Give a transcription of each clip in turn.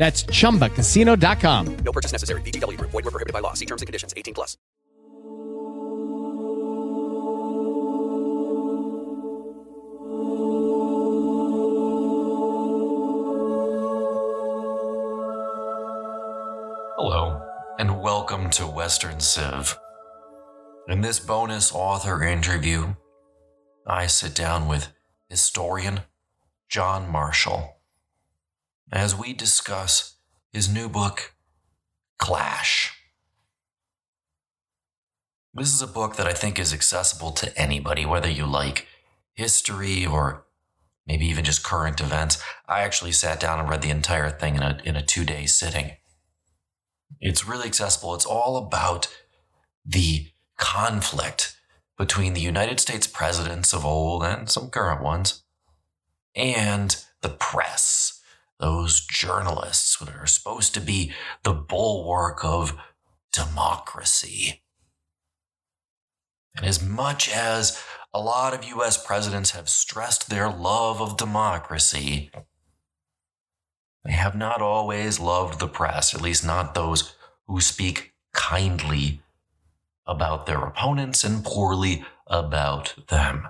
That's chumbacasino.com. No purchase necessary. VGW Group. Void were prohibited by law. See terms and conditions. 18 plus. Hello, and welcome to Western Civ. In this bonus author interview, I sit down with historian John Marshall as we discuss his new book, Clash. This is a book that I think is accessible to anybody, whether you like history or maybe even just current events. I actually sat down and read the entire thing in a, in a two day sitting. It's really accessible. It's all about the conflict between the United States presidents of old and some current ones and the press, those journalists that are supposed to be the bulwark of democracy. And as much as a lot of US presidents have stressed their love of democracy, they have not always loved the press, at least not those who speak kindly about their opponents and poorly about them.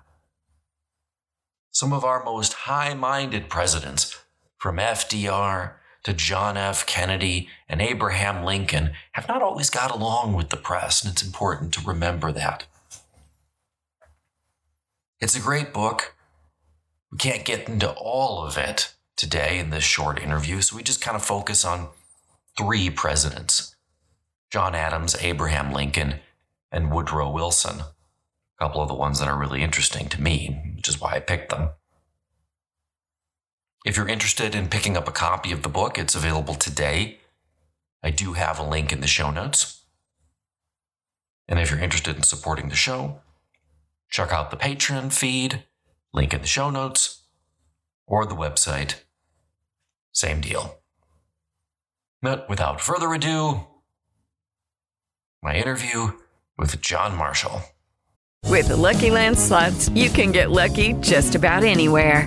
Some of our most high minded presidents, from FDR to John F. Kennedy and Abraham Lincoln, have not always got along with the press, and it's important to remember that. It's a great book. We can't get into all of it today in this short interview, so we just kind of focus on three presidents John Adams, Abraham Lincoln, and Woodrow Wilson. A couple of the ones that are really interesting to me, which is why I picked them. If you're interested in picking up a copy of the book, it's available today. I do have a link in the show notes. And if you're interested in supporting the show, check out the Patreon feed, link in the show notes, or the website. Same deal. But without further ado, my interview with John Marshall. With the Lucky Land slots, you can get lucky just about anywhere.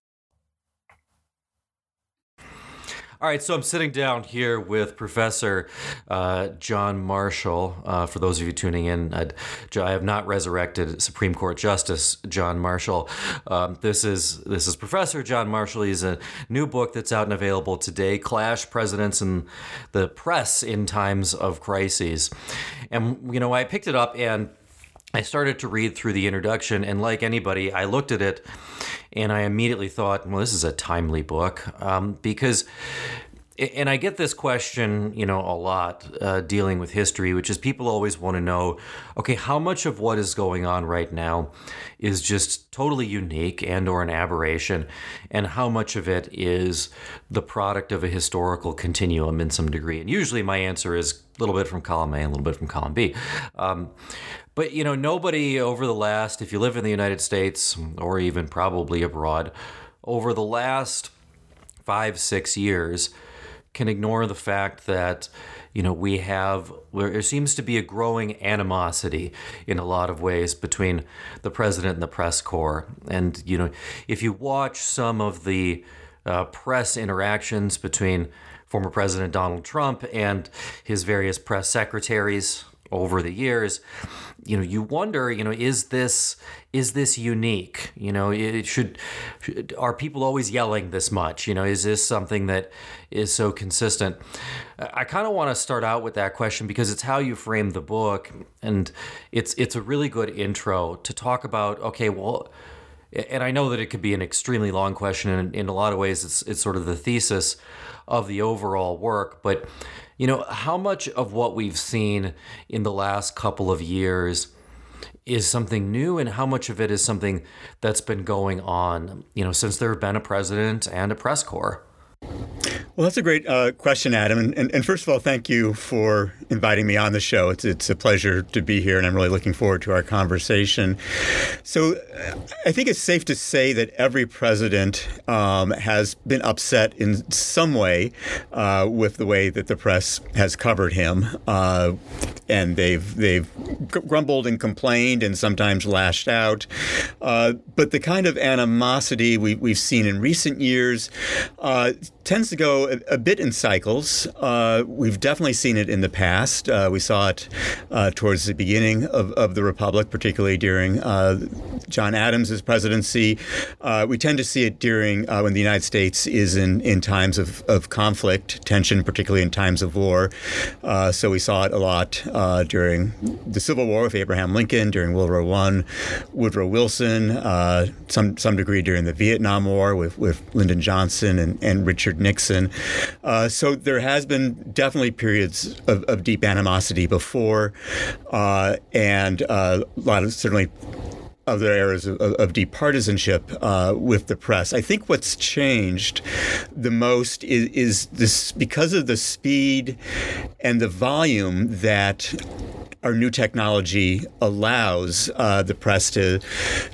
All right, so I'm sitting down here with Professor uh, John Marshall. Uh, for those of you tuning in, I'd, I have not resurrected Supreme Court Justice John Marshall. Um, this is this is Professor John Marshall. He's a new book that's out and available today: "Clash: Presidents and the Press in Times of Crises." And you know, I picked it up and I started to read through the introduction, and like anybody, I looked at it and I immediately thought, well, this is a timely book um, because. And I get this question, you know, a lot uh, dealing with history, which is people always want to know, okay, how much of what is going on right now is just totally unique and or an aberration, and how much of it is the product of a historical continuum in some degree. And usually, my answer is a little bit from column A and a little bit from column B. Um, but you know, nobody over the last, if you live in the United States or even probably abroad, over the last five, six years, can ignore the fact that you know we have there seems to be a growing animosity in a lot of ways between the president and the press corps. And you know if you watch some of the uh, press interactions between former president Donald Trump and his various press secretaries over the years you know you wonder you know is this is this unique you know it should are people always yelling this much you know is this something that is so consistent i kind of want to start out with that question because it's how you frame the book and it's it's a really good intro to talk about okay well and I know that it could be an extremely long question, and in a lot of ways, it's it's sort of the thesis of the overall work. But you know, how much of what we've seen in the last couple of years is something new and how much of it is something that's been going on, you know, since there have been a president and a press corps? Well, that's a great uh, question, Adam. And, and, and, first of all, thank you for inviting me on the show. It's, it's a pleasure to be here, and I'm really looking forward to our conversation. So, uh, I think it's safe to say that every president um, has been upset in some way uh, with the way that the press has covered him. Uh, and they've, they've grumbled and complained and sometimes lashed out. Uh, but the kind of animosity we, we've seen in recent years uh, tends to go a, a bit in cycles. Uh, we've definitely seen it in the past. Uh, we saw it uh, towards the beginning of, of the Republic, particularly during uh, John Adams' presidency. Uh, we tend to see it during when the United States is in, in times of, of conflict, tension, particularly in times of war. so we saw it a lot during the Civil War with Abraham Lincoln, during World War I, Woodrow Wilson, some some degree during the Vietnam War with, with Lyndon Johnson and, and Richard Nixon. Uh, so there has been definitely periods of, of deep animosity before, uh, and uh, a lot of certainly other eras of, of deep partisanship uh, with the press. I think what's changed the most is, is, this because of the speed and the volume that our new technology allows uh, the press to,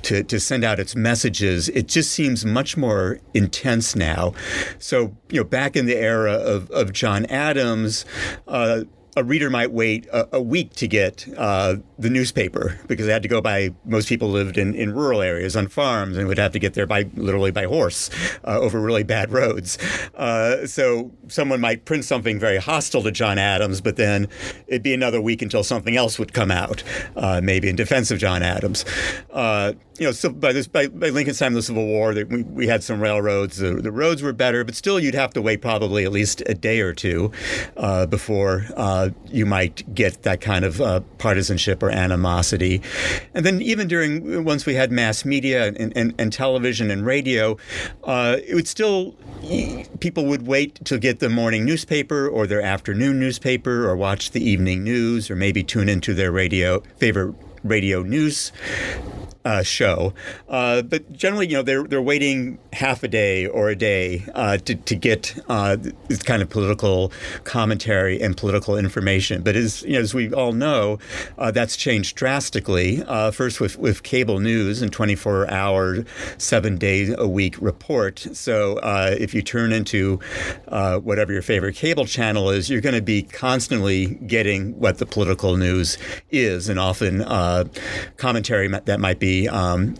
to to send out its messages. It just seems much more intense now. So you know, back in the era of, of John Adams. Uh, a reader might wait a, a week to get uh, the newspaper because they had to go by. Most people lived in, in rural areas on farms and would have to get there by literally by horse uh, over really bad roads. Uh, so someone might print something very hostile to John Adams, but then it'd be another week until something else would come out, uh, maybe in defense of John Adams uh, you know, so by this by, by, Lincoln's time, the Civil War, we, we had some railroads. The, the, roads were better, but still, you'd have to wait probably at least a day or two uh, before you might get that kind of uh, partisanship or animosity. And then even during once we had mass media and, and, and television and radio, uh, it would still people would wait to get the morning newspaper or their afternoon newspaper or watch the evening news or maybe tune into their radio favorite radio news uh, show. Uh, but generally, you know, they're they're waiting half a day or a day uh, to to get uh, this kind of political commentary and political information. But as you know, as we all know, uh, that's changed drastically. Uh, first with with cable news and 24 hour, seven days a week report. So if you turn into whatever your favorite cable channel is, you're going to be constantly getting what the political news is, and often commentary that might be um,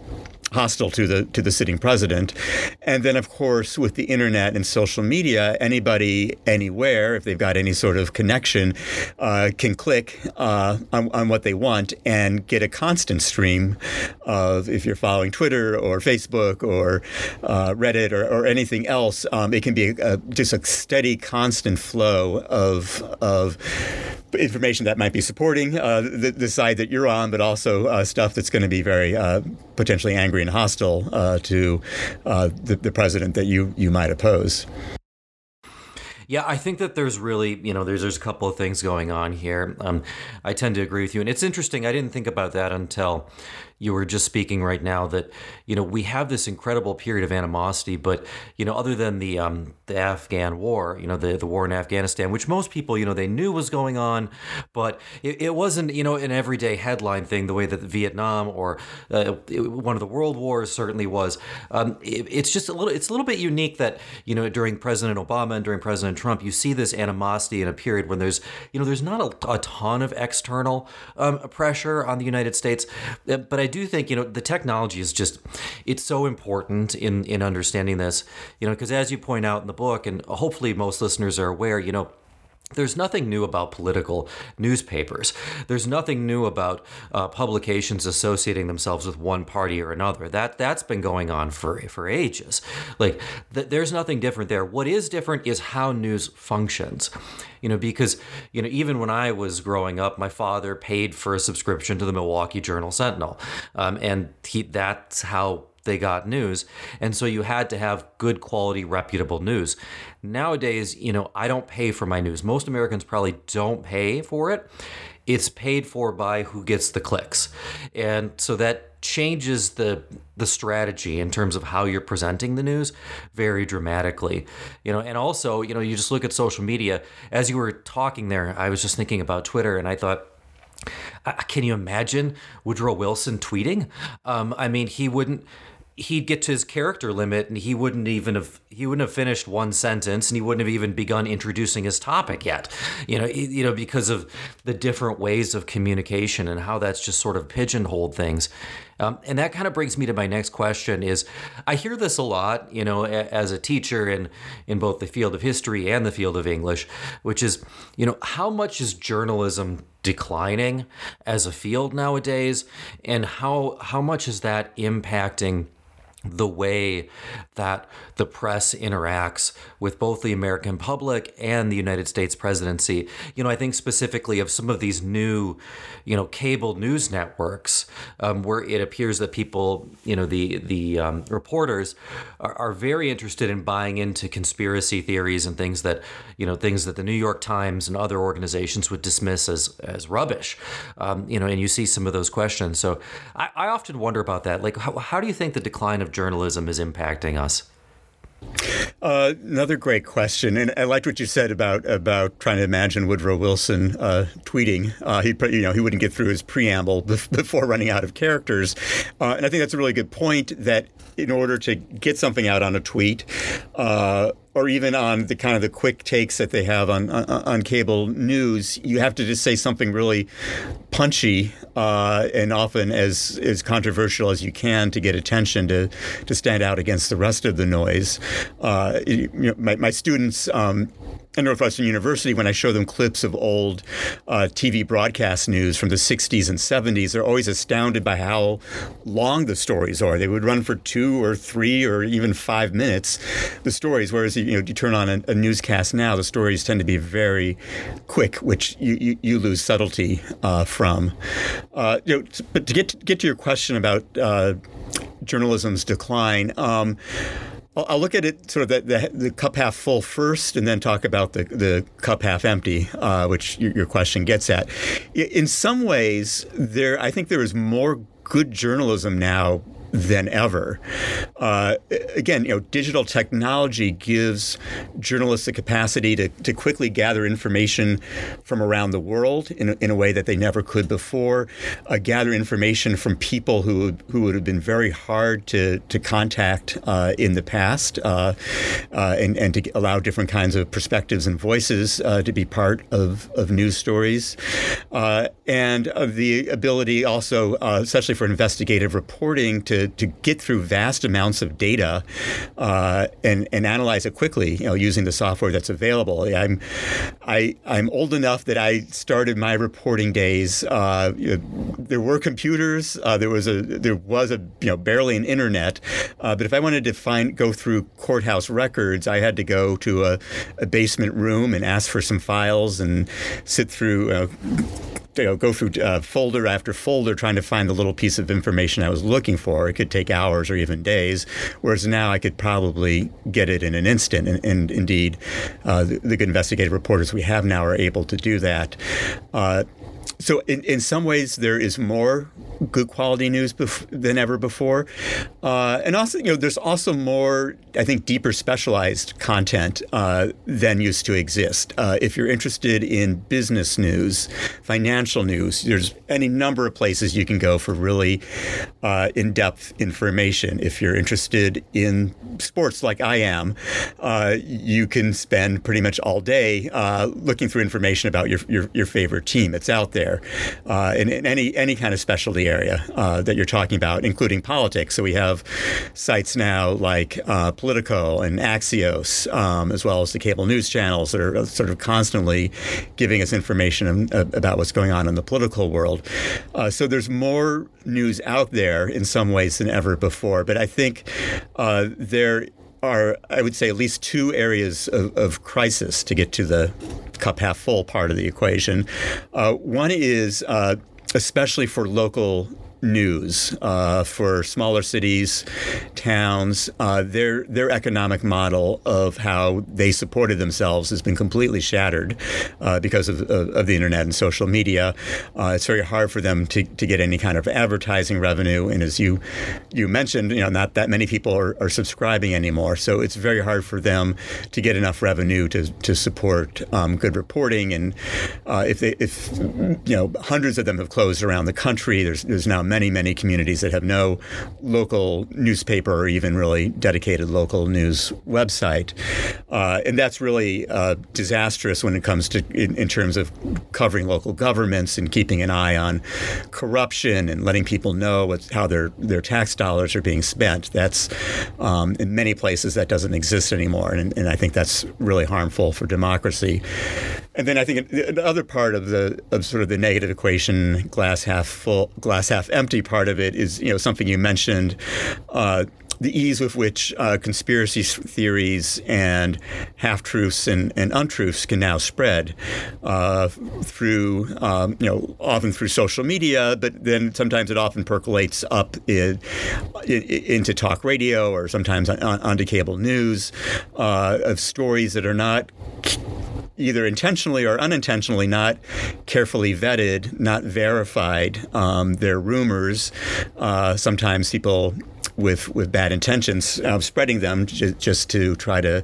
hostile to the to the sitting president. And then, of course, with the internet and social media, anybody anywhere, if they've got any sort of connection, uh, can click uh, on, on, what they want and get a constant stream of. If you're following Twitter or Facebook or uh, Reddit or, or, anything else, um, it can be a, a, just a steady, constant flow of of information that might be supporting uh, the, the, side that you're on, but also uh, stuff that's going to be very uh, potentially angry and hostile uh, to uh, the, the president that you you might oppose. Yeah, I think that there's really, you know, there's there's a couple of things going on here. Um, I tend to agree with you, and it's interesting. I didn't think about that until, you were just speaking right now that you know we have this incredible period of animosity, but you know other than the um, the Afghan war, you know the the war in Afghanistan, which most people you know they knew was going on, but it, it wasn't you know an everyday headline thing the way that Vietnam or uh, one of the world wars certainly was. Um, it, it's just a little it's a little bit unique that you know during President Obama and during President Trump you see this animosity in a period when there's you know there's not a, a ton of external um, pressure on the United States, uh, but I do think you know the technology is just it's so important in in understanding this. You know, because as you point out in the book, and hopefully most listeners are aware, you know. There's nothing new about political newspapers. There's nothing new about uh, publications associating themselves with one party or another. That that's been going on for for ages. Like th- there's nothing different there. What is different is how news functions. You know, because you know even when I was growing up, my father paid for a subscription to the Milwaukee Journal Sentinel, um, and he that's how they got news. And so you had to have good quality, reputable news. Nowadays, you know, I don't pay for my news. Most Americans probably don't pay for it. It's paid for by who gets the clicks. And so that changes the the strategy in terms of how you're presenting the news very dramatically. You know, and also, you know, you just look at social media. As you were talking there, I was just thinking about Twitter and I thought can you imagine Woodrow Wilson tweeting? Um, I mean, he wouldn't he'd get to his character limit and he wouldn't even have he wouldn't have finished one sentence and he wouldn't have even begun introducing his topic yet. You know you know because of the different ways of communication and how that's just sort of pigeonholed things. Um, and that kind of brings me to my next question is i hear this a lot you know as a teacher in in both the field of history and the field of english which is you know how much is journalism declining as a field nowadays? And how how much is that impacting the way that the press interacts with both the American public and the United States presidency. You know, I think specifically of some of these new, you know, cable news networks um, where it appears that people, you know, the the um, reporters are, are very interested in buying into conspiracy theories and things that, you know, things that the New York Times and other organizations would dismiss as as rubbish. Um, you know, and you see some of those questions. So I, I often wonder about that. Like, how, how do you think the decline of journalism is impacting us? Uh, another great question, and I liked what you said about about trying to imagine Woodrow Wilson uh, tweeting. Uh, he you know he wouldn't get through his preamble before running out of characters, uh, and I think that's a really good point. That in order to get something out on a tweet, uh, or even on the kind of the quick takes that they have on on, on cable news, you have to just say something really punchy uh, and often as as controversial as you can to get attention to to stand out against the rest of the noise. Uh, you know, my, my students. Um, at Northwestern University, when I show them clips of old uh, TV broadcast news from the 60s and 70s, they're always astounded by how long the stories are. They would run for two or three or even five minutes, the stories. Whereas you know, you turn on a, a newscast now, the stories tend to be very quick, which you, you, you lose subtlety uh, from. Uh, you know, but to get to, get to your question about uh, journalism's decline. Um, I'll look at it sort of the, the, the, cup half full first, and then talk about the, the cup half empty, uh, which your, your, question gets at. In some ways, there I think there is more good journalism now than ever. Uh, again, you know, digital technology gives journalists the capacity to, to quickly gather information from around the world in in a way that they never could before, uh, gather information from people who, who would have been very hard to, to contact uh, in the past, uh, uh, and, and to allow different kinds of perspectives and voices uh, to be part of, of news stories. and of the ability also, especially for investigative reporting, to to, get through vast amounts of data uh, and, and analyze it quickly, you know, using the software that's available. I'm, I, I'm old enough that I started my reporting days. Uh, you know, there were computers. Uh, there was a there was a you know barely an internet. Uh, but if I wanted to find go through courthouse records, I had to go to a, a basement room and ask for some files and sit through uh, you know, go through uh, folder after folder trying to find the little piece of information I was looking for. It could take hours or even days, whereas now I could probably get it in an instant. And, and indeed, uh, the, the, good investigative reporters we have now are able to do that. Uh, so in, in some ways there is more good quality news bef- than ever before. Uh, and also you know there's also more i think deeper specialized content uh, than used to exist. Uh, if you're interested in business news financial news there's any number of places you can go for really uh, in-depth information. If you're interested in sports like i am uh, you can spend pretty much all day uh, looking through information about your, your, your favorite team. It's out there there uh, in, in, any any kind of specialty area uh, that you're talking about, including politics. So we have sites now like uh, Politico and Axios, um, as well as the cable news channels that are sort of constantly giving us information about what's going on in the political world. Uh, so there's more news out there in some ways than ever before. But I think uh, there are, I would say, at least two areas of, of, crisis to get to the cup half full part of the equation. Uh, one is uh, especially for local news uh, for smaller cities, towns. Uh, their their economic model of how they supported themselves has been completely shattered uh, because of, of, of, the internet and social media. Uh, it's very hard for them to, to get any kind of advertising revenue, and as you you mentioned, you know, not that many people are, are subscribing anymore. So it's very hard for them to get enough revenue to to support um, good reporting. And uh, if they if you know hundreds of them have closed around the country, there's there's now many, many communities that have no local newspaper or even really dedicated local news website. Uh, and that's really uh, disastrous when it comes to, in, in, terms of covering local governments and keeping an eye on corruption and letting people know how their, their tax dollars are being spent. That's, um, in many places, that doesn't exist anymore. And, and I think that's really harmful for democracy. And then I think the other part of the of sort of the negative equation, glass half full, glass half empty part of it is you know something you mentioned. Uh, the ease with which uh, conspiracy theories and half truths and, and, untruths can now spread uh, through, um, you know, often through social media, but then sometimes it often percolates up in, in, into talk radio or sometimes on, onto cable news uh, of stories that are not either intentionally or unintentionally not carefully vetted, not verified. Um, they're rumors. Uh, sometimes people with with bad intentions, of spreading them j- just to try to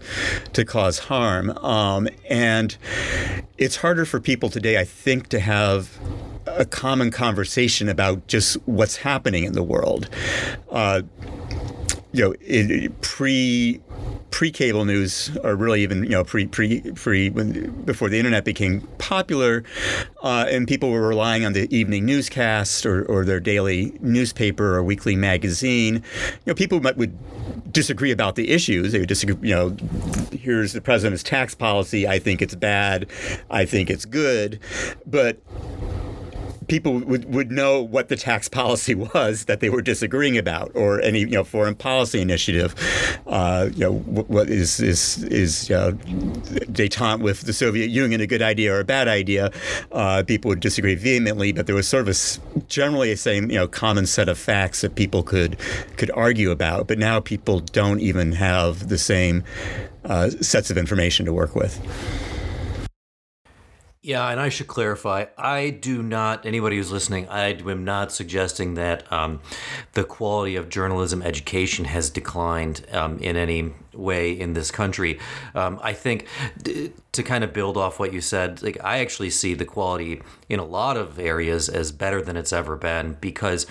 to cause harm. Um, and it's harder for people today, I think, to have a common conversation about just what's happening in the world. Uh, you know, it, pre pre-cable news, or really even you know pre pre pre when before the internet became popular, uh, and people were relying on the evening newscast or, or their daily newspaper or weekly magazine. You know, people might, would disagree about the issues. They would disagree. You know, here's the president's tax policy. I think it's bad. I think it's good, but people would, would know what the tax policy was that they were disagreeing about, or any you know foreign policy initiative. Uh, you know what is is is uh, détente with the Soviet Union a good idea or a bad idea? Uh, people would disagree vehemently, but there was sort of a, generally a same you know common set of facts that people could could argue about. But now people don't even have the same uh, sets of information to work with. Yeah, and I should clarify, I do not, anybody who's listening, I am not suggesting that um, the quality of journalism education has declined um, in any way in this country. Um, I think d- to kind of build off what you said, like I actually see the quality in a lot of areas as better than it's ever been because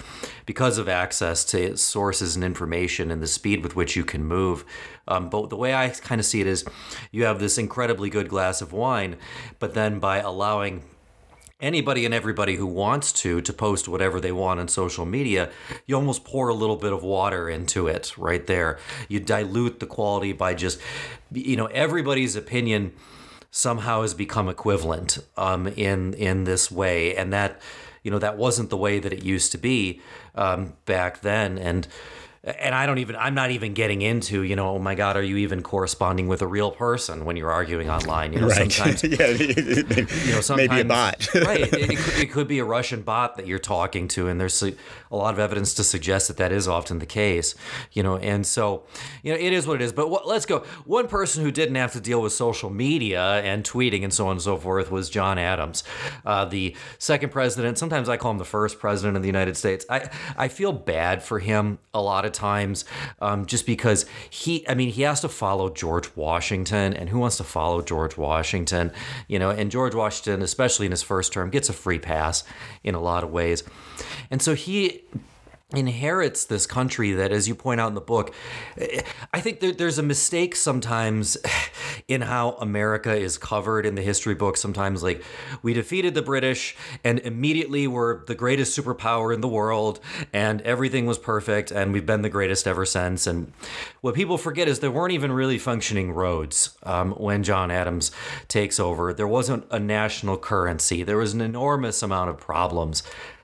because of access to sources and information and the speed with which you can move. Um, but the way I kind of see it is, you have this incredibly good glass of wine, but then by allowing anybody and everybody who wants to to post whatever they want on social media you almost pour a little bit of water into it right there. You dilute the quality by just you know everybody's opinion somehow has become equivalent um, in in this way. And that you know that wasn't the way that it used to be um, back then. And and I don't even I'm not even getting into you know oh my god are you even corresponding with a real person when you're arguing online you know right. sometimes yeah, you know sometimes maybe a bot. Right it, it, could, it, could, be a Russian bot that you're talking to and there's a, lot of evidence to suggest that that is often the case you know and so you know it is what it is. But what, let's go. One person who didn't have to deal with social media and tweeting and so on and so forth was John Adams uh, the second president sometimes I call him the first president of the United States. I I feel bad for him a lot of times um, just because he, I mean, he has to follow George Washington, and who wants to follow George Washington? You know, and George Washington, especially in his first term, gets a free pass in a lot of ways. And so he inherits this country that, as you point out in the book, I think that there's a mistake sometimes in how America is covered in the history books. Sometimes, like, we defeated the British and immediately we're the greatest superpower in the world and everything was perfect and we've been the greatest ever since. And what people forget is there weren't even really functioning roads um, when John Adams takes over. There wasn't a national currency, there was an enormous amount of problems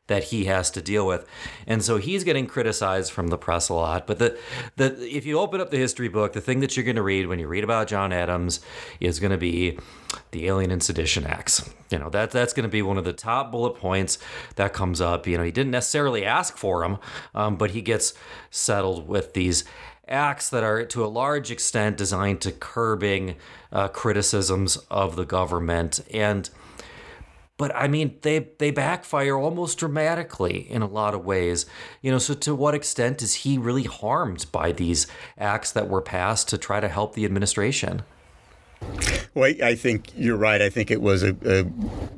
that he has to deal with. And so he's getting criticized from the press a lot. But the, the if you open up the history book, the thing that you're going to read when you read about John Adams is going to be the Alien and Sedition Acts. You know, that that's going to be one of the top bullet points that comes up. You know, he didn't necessarily ask for them, um, but he gets settled with these acts that are to a large extent designed to curbing uh, criticisms of the government and but I mean they they backfire almost dramatically in a lot of ways. You know, so to what extent is he really harmed by these acts that were passed to try to help the administration? Well, I think you're right. I think it was a, a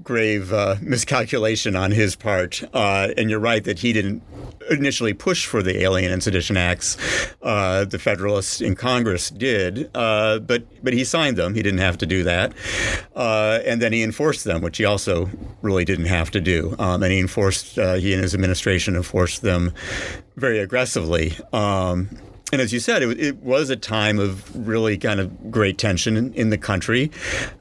grave uh, miscalculation on his part, uh, and you're right that he didn't initially push for the Alien and Sedition Acts. Uh, the Federalists in Congress did, uh, but but he signed them. He didn't have to do that, uh, and then he enforced them, which he also really didn't have to do. Um, and he enforced. Uh, he and his administration enforced them very aggressively. Um, and as you said, it, it, was a time of really kind of great tension in, in the country.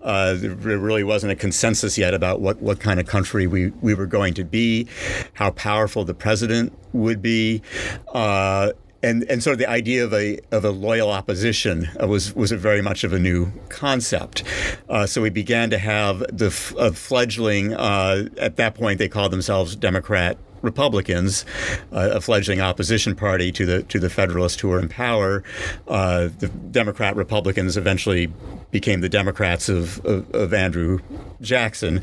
Uh, there really wasn't a consensus yet about what, what kind of country we, we were going to be, how powerful the president would be. Uh, and and sort of the idea of a of a loyal opposition uh, was was very much of a new concept. Uh, so we began to have the fledgling. Uh, at that point, they called themselves Democrat Republicans, uh, a fledgling opposition party to the to the Federalists who were in power. Uh, the Democrat Republicans eventually became the Democrats of, of, of Andrew Jackson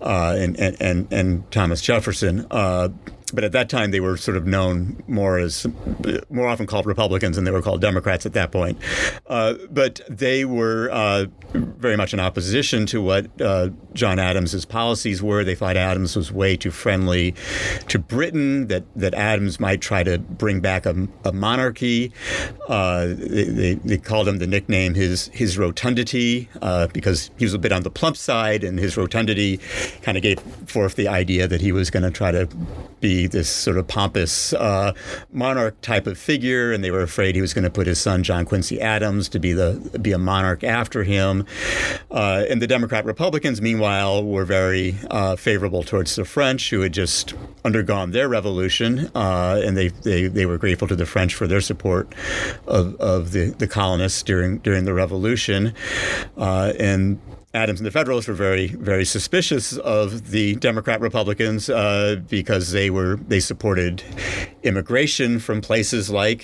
uh, and, and, and Thomas Jefferson. But at that time they were sort of known more as more often called Republicans, and they were called Democrats at that point. Uh, but they were uh, very much in opposition to what uh, John Adams's policies were. They thought Adams was way too friendly to Britain. That that Adams might try to bring back a, a monarchy. Uh, they, they, they, called him the nickname his his rotundity uh, because he was a bit on the plump side, and his rotundity kind of gave forth the idea that he was going to try to be this sort of pompous uh, monarch type of figure, and they were afraid he was going to put his son John Quincy Adams to be the be a monarch after him. Uh, and the Democrat Republicans, meanwhile, were very uh, favorable towards the French, who had just undergone their revolution, uh, and they, they they were grateful to the French for their support of, of the, the colonists during during the revolution, uh, and Adams and the Federalists were very, very suspicious of the Democrat Republicans uh, because they were they supported immigration from places like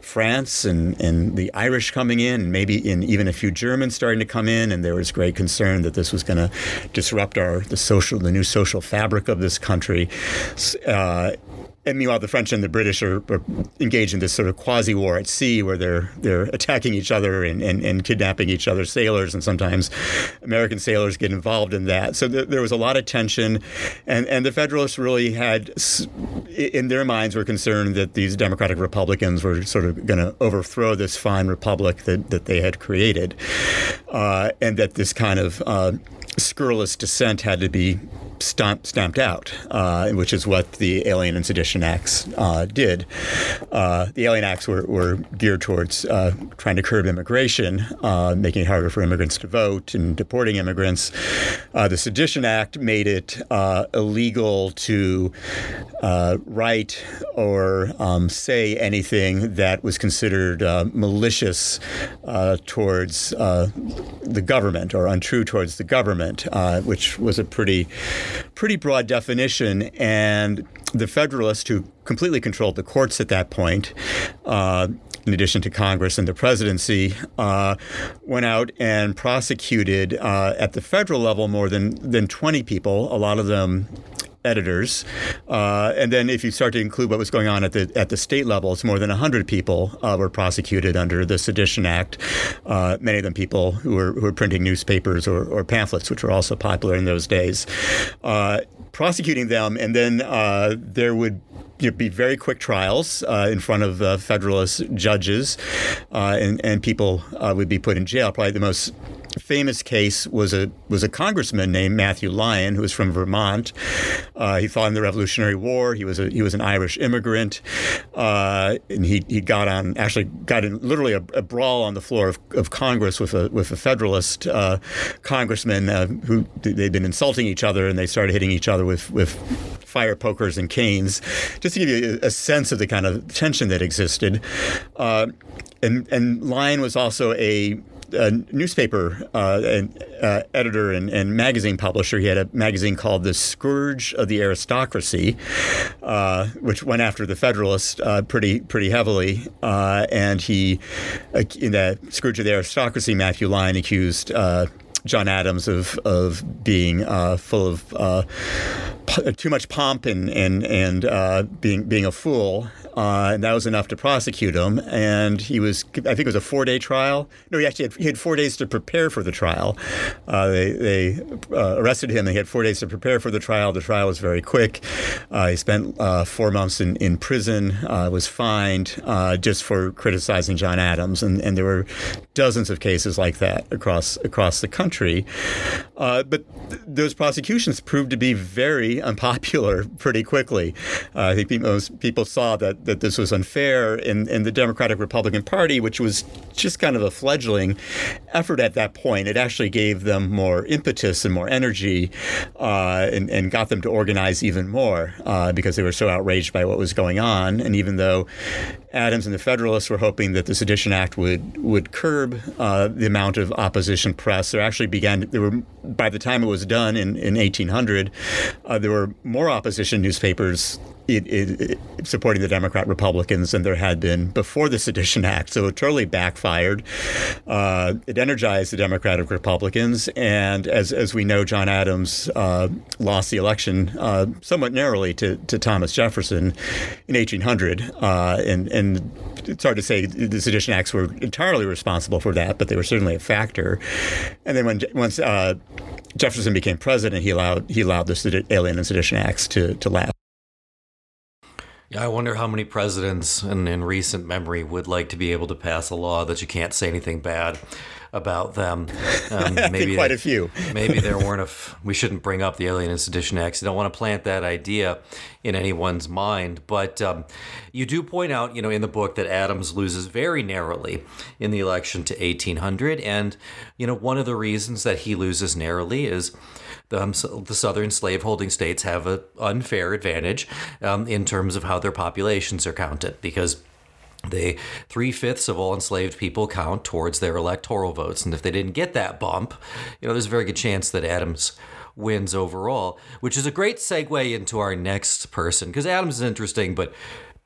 France and, and the Irish coming in, and maybe in even a few Germans starting to come in, and there was great concern that this was going to disrupt our the social the new social fabric of this country. Uh, and meanwhile, the French and the British are, are, engaged in this sort of quasi-war at sea, where they're they're attacking each other and, and, and kidnapping each other's sailors, and sometimes American sailors get involved in that. So th- there was a lot of tension, and and the Federalists really had, in their minds, were concerned that these Democratic Republicans were sort of going to overthrow this fine republic that that they had created, uh, and that this kind of uh, scurrilous dissent had to be stamp, stamped out, uh, which is what the Alien and Sedition Acts uh, did. Uh, the Alien Acts were, were geared towards uh, trying to curb immigration, uh, making it harder for immigrants to vote and deporting immigrants. Uh, the Sedition Act made it illegal to write or um, say anything that was considered malicious towards the government or untrue towards the government, which was a pretty pretty broad definition. And the Federalists, who completely controlled the courts at that point, uh, in addition to Congress and the presidency, uh, went out and prosecuted uh, at the federal level more than, than 20 people, a lot of them editors. Uh, and then if you start to include what was going on at the at the state level, it's more than 100 people uh, were prosecuted under the Sedition Act. Uh, many of them people who were, who were printing newspapers or, or, pamphlets, which were also popular in those days. Uh, prosecuting them, and then uh, there would you know, be very quick trials uh, in front of uh, Federalist judges, uh, and, and people uh, would be put in jail. Probably the most famous case was a was a congressman named Matthew Lyon, who was from Vermont. Uh, he fought in the Revolutionary War. He was a he was an Irish immigrant, uh, and he, he got on actually got in literally a, a brawl on the floor of, of, Congress with a with a Federalist uh, congressman uh, who they'd been insulting each other, and they started hitting each other with with fire pokers and canes, just to give you a, a sense of the kind of tension that existed. Uh, and and Lyon was also a a newspaper uh, and, uh, editor and, and, magazine publisher. He had a magazine called The Scourge of the Aristocracy, uh, which went after the Federalists uh, pretty pretty heavily. Uh, and he, uh, in that Scourge of the Aristocracy, Matthew Lyon accused. John Adams of of being full of too much pomp and and and uh, being being a fool, uh, and that was enough to prosecute him. And he was, I think, it was a four day trial. No, he actually had, he had four days to prepare for the trial. Uh, they they uh, arrested him. He had four days to prepare for the trial. The trial was very quick. Uh, he spent uh, four months in in prison. was fined just for criticizing John Adams, and and there were dozens of cases like that across across the country. but th- those prosecutions proved to be very unpopular pretty quickly. Uh, I think most people saw that, that this was unfair in, in the Democratic Republican Party, which was just kind of a fledgling effort at that point. It actually gave them more impetus and more energy uh, and, and, got them to organize even more uh, because they were so outraged by what was going on. And even though Adams and the Federalists were hoping that the Sedition Act would would curb uh, the amount of opposition press. There actually began. There were by the time it was done in, in 1800, uh, there were more opposition newspapers it, it, it, supporting the Democrat Republicans than there had been before the Sedition Act. So it totally backfired. Uh, it energized the Democratic Republicans, and as as we know, John Adams uh, lost the election uh, somewhat narrowly to, to Thomas Jefferson in 1800, uh, and and it's hard to say the Sedition Acts were entirely responsible for that, but they were certainly a factor. And then when once uh, Jefferson became president, he allowed he allowed the Alien and Sedition Acts to to last. Yeah, I wonder how many presidents in, in recent memory would like to be able to pass a law that you can't say anything bad about them. Um, maybe quite a few. maybe there weren't a. F- we shouldn't bring up the Alien and Sedition Acts. You don't want to plant that idea in anyone's mind. But um, you do point out, you know, in the book that Adams loses very narrowly in the election to 1800, and you know, one of the reasons that he loses narrowly is. Um, so the southern slaveholding states have an unfair advantage um, in terms of how their populations are counted because they three fifths of all enslaved people count towards their electoral votes, and if they didn't get that bump, you know, there's a very good chance that Adams wins overall, which is a great segue into our next person because Adams is interesting, but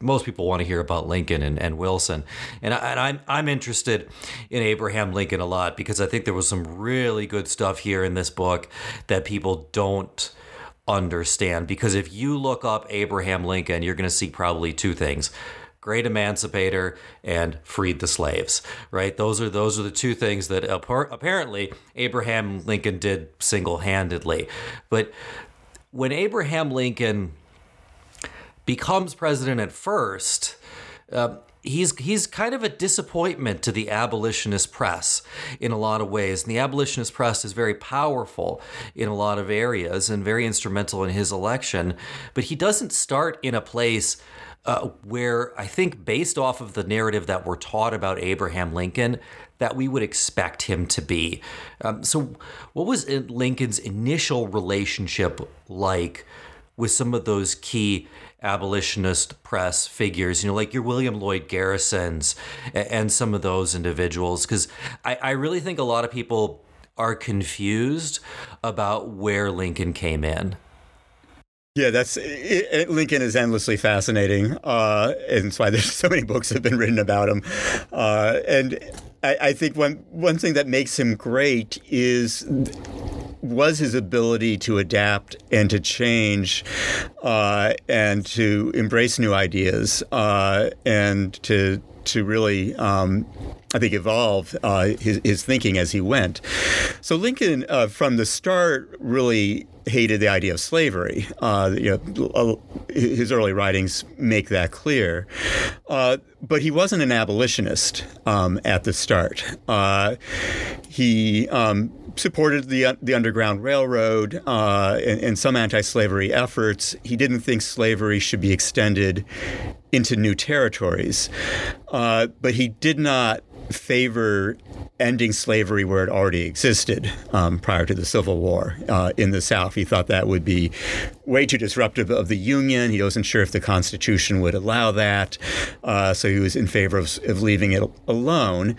most people want to hear about Lincoln and, and Wilson. And, I, and I'm, I'm interested in Abraham Lincoln a lot because I think there was some really good stuff here in this book that people don't understand. Because if you look up Abraham Lincoln, you're going to see probably two things great emancipator and freed the slaves right those are those are the two things that apparently abraham lincoln did single-handedly but when abraham lincoln becomes president at first uh, he's he's kind of a disappointment to the abolitionist press in a lot of ways. And the abolitionist press is very powerful in a lot of areas and very instrumental in his election. But he doesn't start in a place uh, where I think, based off of the narrative that we're taught about Abraham Lincoln, that we would expect him to be. Um, so, what was Lincoln's initial relationship like with some of those key abolitionist press figures, you know, like your William Lloyd Garrisons and some of those individuals? Because I, I really think a lot of people are confused about where Lincoln came in. Yeah, that's it, it, Lincoln is endlessly fascinating, uh, and that's why there's so many books have been written about him. Uh, and I, I, think one one thing that makes him great is was his ability to adapt and to change, uh, and to embrace new ideas, uh, and to to really, um, I think, evolve uh, his, his, thinking as he went. So Lincoln, uh, from the start, really hated the idea of slavery. Uh, you know, his early writings make that clear. Uh, but he wasn't an abolitionist um, at the start. Uh, he um, supported the the Underground Railroad uh, and, and, some anti-slavery efforts. He didn't think slavery should be extended into new territories, uh, but he did not favor ending slavery where it already existed um, prior to the Civil War uh, in the South. He thought that would be way too disruptive of the Union. He wasn't sure if the Constitution would allow that, uh, so he was in favor of, of leaving it alone.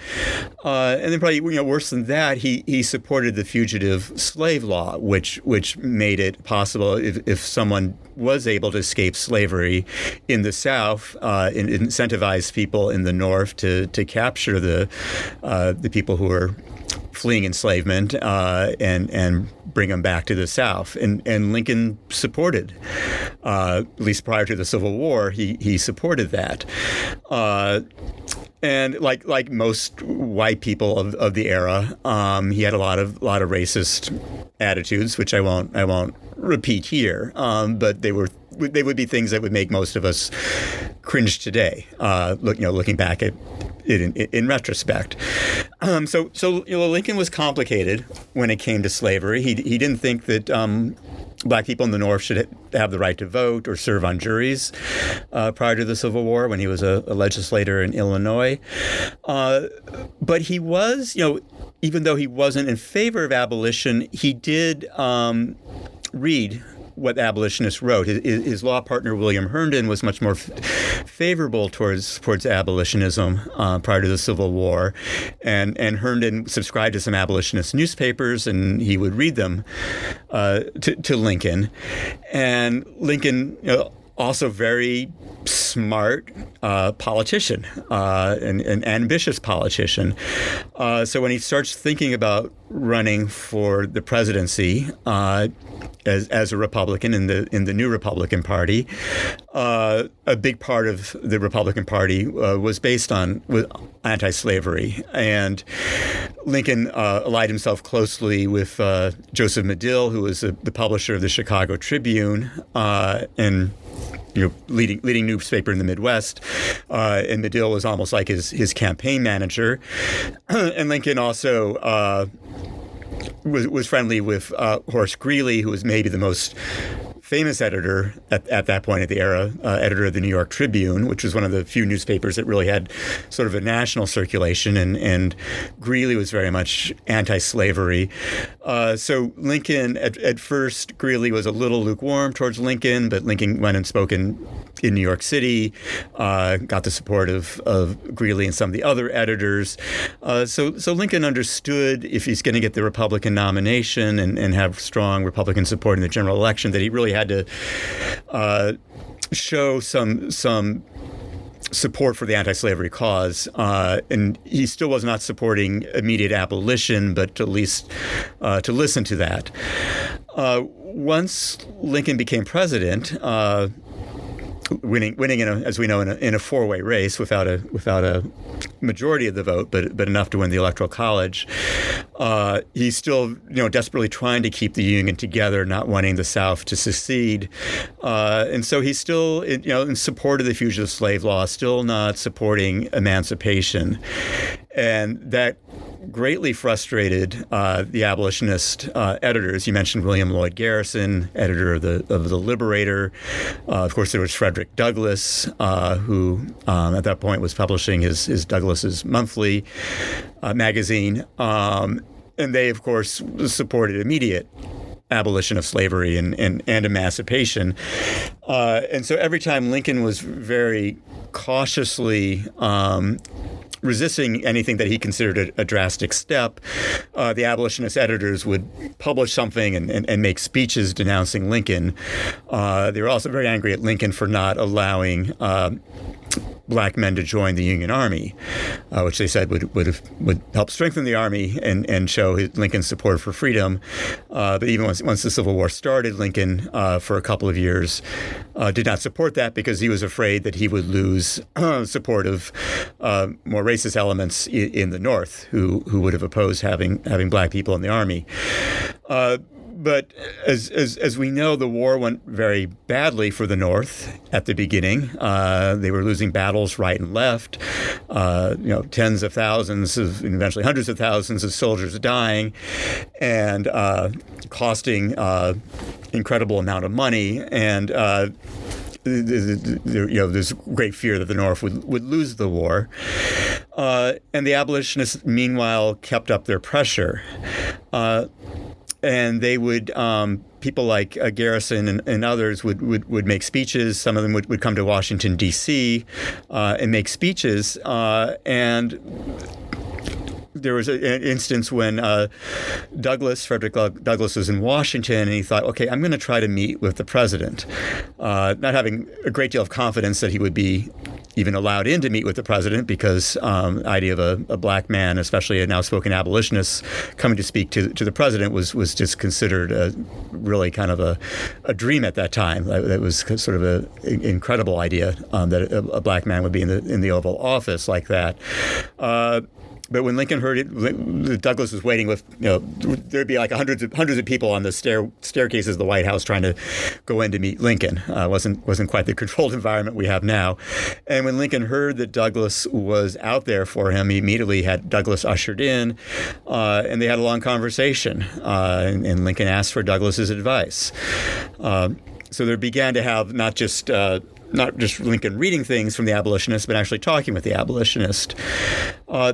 Uh, and then, probably you know, worse than that, he he supported the fugitive slave law, which which made it possible if, if someone was able to escape slavery in the South, uh, and incentivized people in the North to to capture the uh, the people who were fleeing enslavement uh, and and bring them back to the South. And and Lincoln supported, uh, at least prior to the Civil War, he he supported that. And like like most white people of, of the era, um, he had a lot of lot of racist attitudes, which I won't I won't repeat here. Um, but they were they would be things that would make most of us cringe today. Uh, look, you know, looking back at it in, in retrospect. Um, so, so you know, Lincoln was complicated when it came to slavery. He he didn't think that. Um, black people in the North should have the right to vote or serve on juries uh, prior to the Civil War when he was a, a legislator in Illinois. Uh, but he was, you know, even though he wasn't in favor of abolition, he did um, read what abolitionists wrote. His, his, law partner William Herndon was much more f- favorable towards towards abolitionism uh, prior to the Civil War, and and Herndon subscribed to some abolitionist newspapers, and he would read them uh, to, to Lincoln, and Lincoln. You know, also very smart uh, politician, uh, an, an, ambitious politician. Uh, so when he starts thinking about running for the presidency uh, as, as a Republican in the in the new Republican Party, uh, a big part of the Republican Party uh, was based on anti-slavery, and Lincoln allied himself closely with Joseph Medill, who was a, the publisher of the Chicago Tribune, and you know, leading leading newspaper in the Midwest, uh, and Medill was almost like his his campaign manager, and Lincoln also. Uh, was, was friendly with uh, Horace Greeley, who was maybe the most famous editor at, at that point at the era, uh, editor of the New York Tribune, which was one of the few newspapers that really had sort of a national circulation. And, and Greeley was very much anti slavery. Uh, so Lincoln, at, at first, Greeley was a little lukewarm towards Lincoln, but Lincoln went and spoke in, in New York City, uh, got the support of, of Greeley and some of the other editors. Uh, so, so Lincoln understood if he's going to get the Republican nomination and, and have strong Republican support in the general election, that he really had to uh, show some some support for the anti-slavery cause, uh, and he still was not supporting immediate abolition, but at least uh, to listen to that. Uh, once Lincoln became president, uh, winning winning in a, as we know in a, in a four way race without a without a majority of the vote, but but enough to win the electoral college. Uh, he's still you know desperately trying to keep the union together, not wanting the South to secede, uh, and so he's still you know in support of the fugitive slave law, still not supporting emancipation, and that greatly frustrated uh, the abolitionist uh, editors. You mentioned William Lloyd Garrison, editor of the of the Liberator. Uh, of course, there was Frederick Douglass, uh, who um, at that point was publishing his his Douglass's monthly uh, magazine, um, and they, of course, supported immediate abolition of slavery and, and, and emancipation. Uh, and so every time Lincoln was very cautiously um, resisting anything that he considered a, a drastic step, uh, the abolitionist editors would publish something and, and, and make speeches denouncing Lincoln. Uh, they were also very angry at Lincoln for not allowing uh, black men to join the Union Army, uh, which they said would would, have, would help strengthen the army and, and show Lincoln's support for freedom. Uh, but even once, once the Civil War started, Lincoln, uh, for a couple of years, uh, did not support that because he was afraid that he would lose support of uh, more racist elements in, in, the North who who would have opposed having having black people in the army. But as, as, as we know, the war went very badly for the North at the beginning. Uh, they were losing battles right and left. Uh, you know, tens of thousands of, eventually hundreds of thousands of soldiers dying, and uh, costing uh, incredible amount of money. And uh, you know, there's great fear that the North would, would lose the war. Uh, and the abolitionists, meanwhile, kept up their pressure. Uh, and they would um, people like uh, Garrison and, and, others would, would, would make speeches. Some of them would, would come to Washington D.C. Uh, and make speeches, uh, and there was an instance when uh, Douglass, Frederick Douglass, was in Washington, and he thought, okay, I'm going to try to meet with the president, uh, not having a great deal of confidence that he would be even allowed in to meet with the president because um, the idea of a, a, black man, especially a now-spoken abolitionist, coming to speak to, to the president was was just considered a, really kind of a, a dream at that time. That was sort of an incredible idea um, that a, a, black man would be in the in the Oval Office like that. Uh, but when Lincoln heard it, Douglass was waiting with, you know, there'd be like hundreds of hundreds of people on the stair staircases of the White House trying to go in to meet Lincoln. Uh, wasn't wasn't quite the controlled environment we have now. And when Lincoln heard that Douglass was out there for him, he immediately had Douglass ushered in, uh, and they had a long conversation. Uh, and, and, Lincoln asked for Douglass's advice. Uh, so there began to have not just uh, not just Lincoln reading things from the abolitionist, but actually talking with the abolitionist. Uh,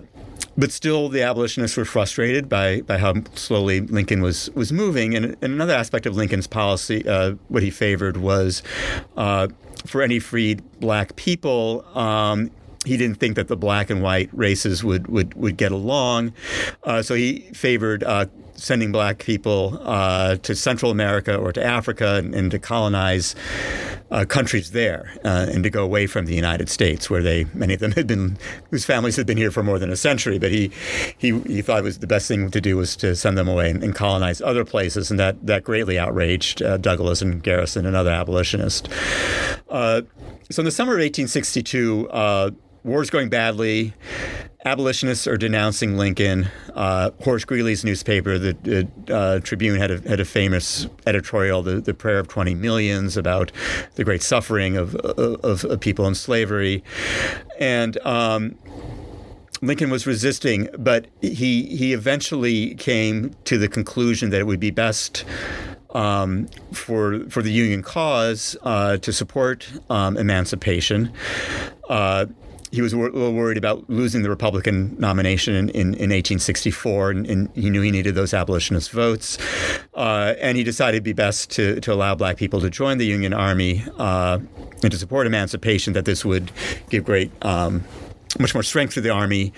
but still, the abolitionists were frustrated by, by how slowly Lincoln was was moving. And, and another aspect of Lincoln's policy, uh, what he favored was uh, for any freed black people. Um, he didn't think that the black and white races would would, would get along, uh, so he favored uh, sending black people uh, to Central America or to Africa and, and to colonize uh, countries there uh, and to go away from the United States, where they many of them had been whose families had been here for more than a century. But he he, he thought it was the best thing to do was to send them away and, and colonize other places, and that that greatly outraged uh, Douglass and Garrison and other abolitionists. Uh, so in the summer of 1862 uh, war's going badly. Abolitionists are denouncing Lincoln. Uh, Horace Greeley's newspaper, the, the uh, Tribune, had a, had a famous editorial, the, the Prayer of 20 Millions, about the great suffering of, of, of people in slavery. And um, Lincoln was resisting, but he, he eventually came to the conclusion that it would be best um, for for the Union cause uh, to support um, emancipation. Uh, he was a little worried about losing the Republican nomination in, in, in 1864, and, and, he knew he needed those abolitionist votes. Uh, and he decided it'd be best to, to allow black people to join the Union Army uh, and to support emancipation, that this would give great. Um, much more strength to the army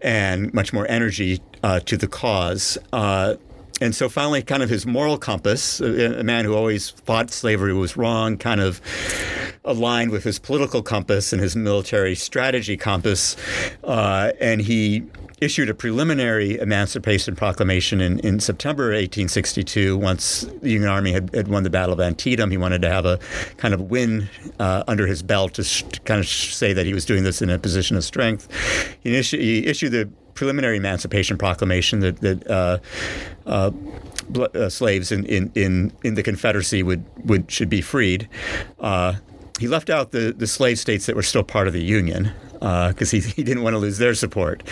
and much more energy uh, to the cause. And so finally, kind of his moral compass, a, a, man who always thought slavery was wrong, kind of aligned with his political compass and his military strategy compass. Uh, and he issued a preliminary Emancipation Proclamation in, in September 1862. Once the Union Army had, had, won the Battle of Antietam, he wanted to have a kind of win uh, under his belt to, sh- to, kind of say that he was doing this in a position of strength. He, he issued the preliminary Emancipation Proclamation that, that uh, uh, uh, slaves in, in, in, in the Confederacy would, would should be freed. Uh, he left out the, the slave states that were still part of the Union because uh, he, he didn't want to lose their support.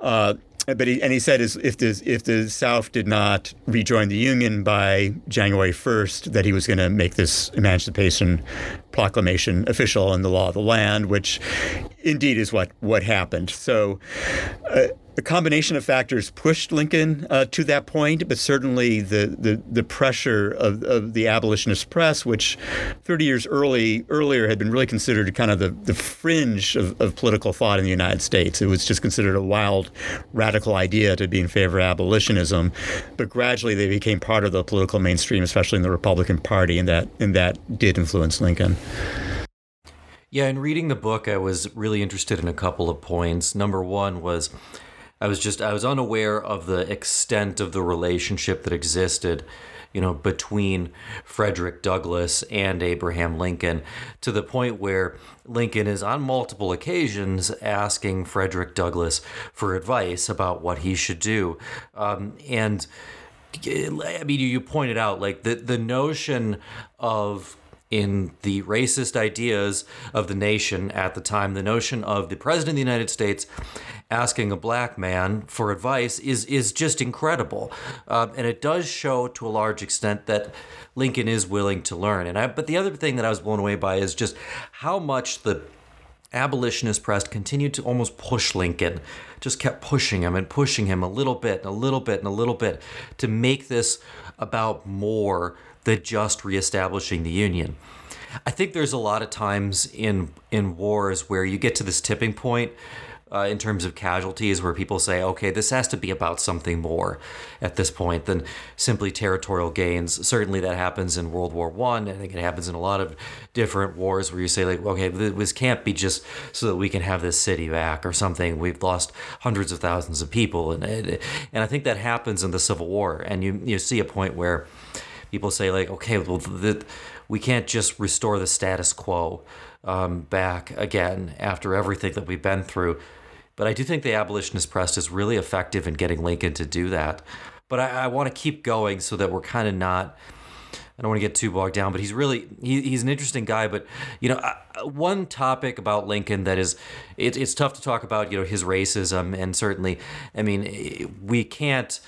Uh, but he, and he said if the if the South did not rejoin the Union by January 1st, that he was going to make this Emancipation Proclamation official in the law of the land, which indeed is what what happened. So. Uh, a combination of factors pushed Lincoln uh, to that point, but certainly the, the, the pressure of, of, the abolitionist press, which 30 years early earlier had been really considered kind of the, the fringe of, of political thought in the United States. It was just considered a wild, radical idea to be in favor of abolitionism, but gradually they became part of the political mainstream, especially in the Republican Party, and that and that did influence Lincoln. Yeah, in reading the book, I was really interested in a couple of points. Number one was I was just I was unaware of the extent of the relationship that existed, you know, between Frederick Douglass and Abraham Lincoln to the point where Lincoln is on multiple occasions asking Frederick Douglass for advice about what he should do. Um, and I mean, you pointed out like the the notion of in the racist ideas of the nation at the time, the notion of the president of the United States asking a black man for advice is is just incredible, uh, and it does show to a large extent that Lincoln is willing to learn. And I, but the other thing that I was blown away by is just how much the abolitionist press continued to almost push Lincoln, just kept pushing him and pushing him a little bit and a little bit and a little bit to make this about more than just reestablishing the Union. I think there's a lot of times in in wars where you get to this tipping point uh, in terms of casualties where people say, okay, this has to be about something more at this point than simply territorial gains. Certainly that happens in World War One. I. I think it happens in a lot of different wars where you say, like, okay, this can't be just so that we can have this city back or something. We've lost hundreds of thousands of people. And, and I think that happens in the Civil War. And you, you see a point where people say, like, okay, well, the, we can't just restore the status quo um, back again after everything that we've been through. But I do think the abolitionist press is really effective in getting Lincoln to do that. But I, I want to keep going so that we're kind of not. I don't want to get too bogged down, but he's really he, he's an interesting guy. But you know, one topic about Lincoln that is it, it's tough to talk about. You know, his racism, and certainly, I mean, we can't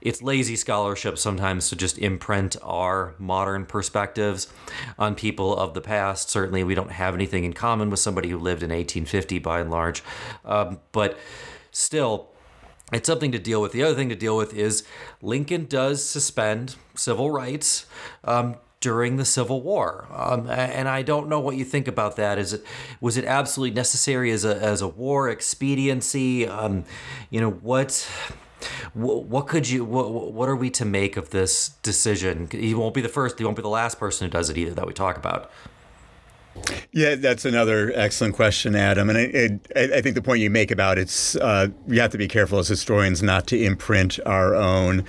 it's lazy scholarship sometimes to just imprint our modern perspectives on people of the past. Certainly, we don't have anything in common with somebody who lived in 1850 by and large. Um, but still, it's something to deal with. The other thing to deal with is Lincoln does suspend civil rights. Um, during the Civil War, um, and I don't know what you think about that. Is it was it absolutely necessary as a as a war expediency? Um, you know what what could you what, what are we to make of this decision he won't be the first he won't be the last person who does it either that we talk about yeah, that's another excellent question, Adam. And I, I, I think the point you make about it's uh, you have to be careful as historians not to imprint our own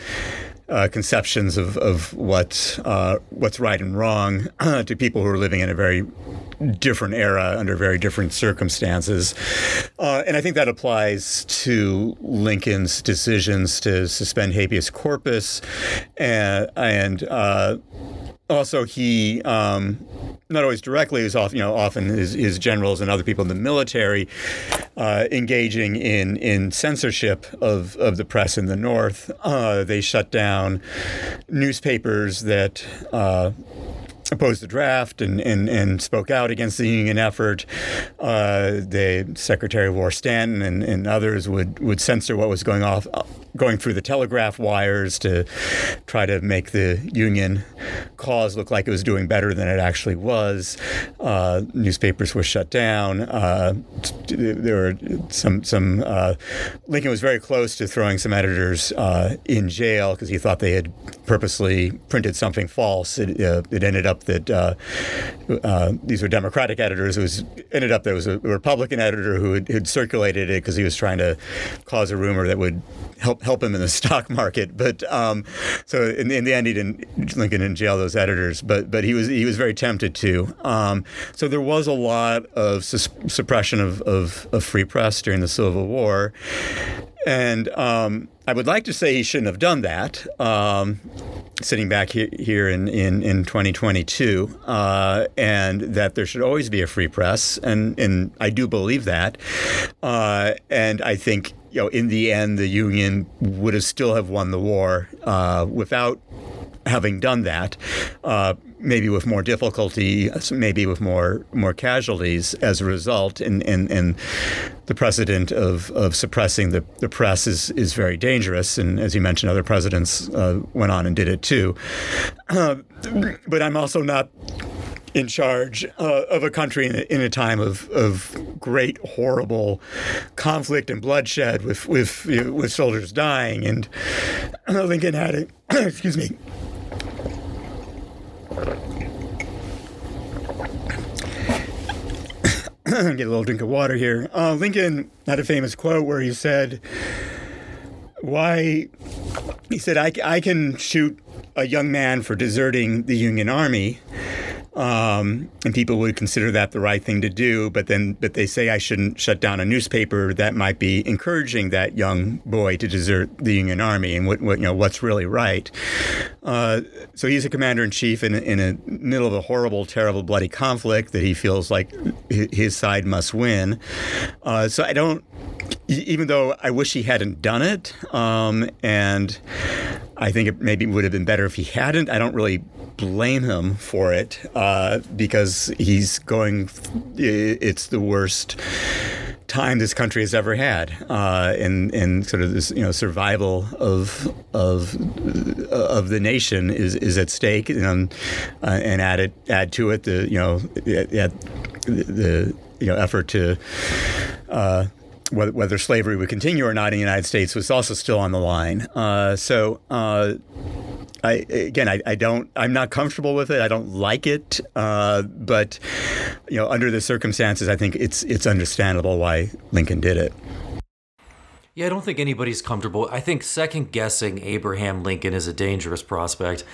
uh, conceptions of, of what uh, what's right and wrong to people who are living in a very different era under very different circumstances. Uh, and I think that applies to Lincoln's decisions to suspend habeas corpus and, and uh, also he um, not always directly is often you know often his, his generals and other people in the military uh, engaging in in censorship of of the press in the north. Uh, they shut down newspapers that uh, opposed the draft and, and, and spoke out against the union effort. Uh, the Secretary of War Stanton and, and others would, would censor what was going off going through the telegraph wires to try to make the union cause look like it was doing better than it actually was. Uh, newspapers were shut down. Uh, there were some some. Uh, Lincoln was very close to throwing some editors uh, in jail because he thought they had purposely printed something false. It, uh, it ended up up that uh, uh, these were Democratic editors. It was ended up there was a Republican editor who had, had circulated it because he was trying to cause a rumor that would help help him in the stock market. But um, so in, in, the end, he didn't Lincoln didn't jail those editors, but but he was he was very tempted to. Um, so there was a lot of sus- suppression of, of, of free press during the Civil War, and um, I would like to say he shouldn't have done that. Um, sitting back here, in, in, in 2022, uh, and that there should always be a free press, and, and I do believe that. Uh, and I think you know, in the end, the Union would have still have won the war uh, without having done that. Uh, maybe with more difficulty, maybe with more more casualties as a result. And, and, and the precedent of, of suppressing the, the press is, is very dangerous. And as you mentioned, other presidents uh, went on and did it too. Uh, but I'm also not in charge uh, of a country in a, in a time of, of great, horrible conflict and bloodshed with with you know, with soldiers dying. And Lincoln had a excuse me Get a little drink of water here. Uh, Lincoln had a famous quote where he said, Why? He said, I, I can shoot a young man for deserting the Union Army um, and people would consider that the right thing to do. But then, but they say I shouldn't shut down a newspaper that might be encouraging that young boy to desert the Union Army, and what, what you know what's really right. Uh, so he's a commander in chief in, in the middle of a horrible, terrible, bloody conflict that he feels like his side must win. Uh, so I don't even though I wish he hadn't done it, um, and I think it maybe would have been better if he hadn't. I don't really blame him for it uh, because he's going. It's the worst time this country has ever had, uh, in in sort of this you know survival of of of the nation is is at stake, and uh, and add it add to it the you know the, the you know effort to. Uh, whether, whether, slavery would continue or not in the United States was also still on the line. Uh, so uh, I, again, I, I, don't. I'm not comfortable with it. I don't like it. Uh, but you know, under the circumstances, I think it's it's understandable why Lincoln did it. Yeah, I don't think anybody's comfortable. I think second guessing Abraham Lincoln is a dangerous prospect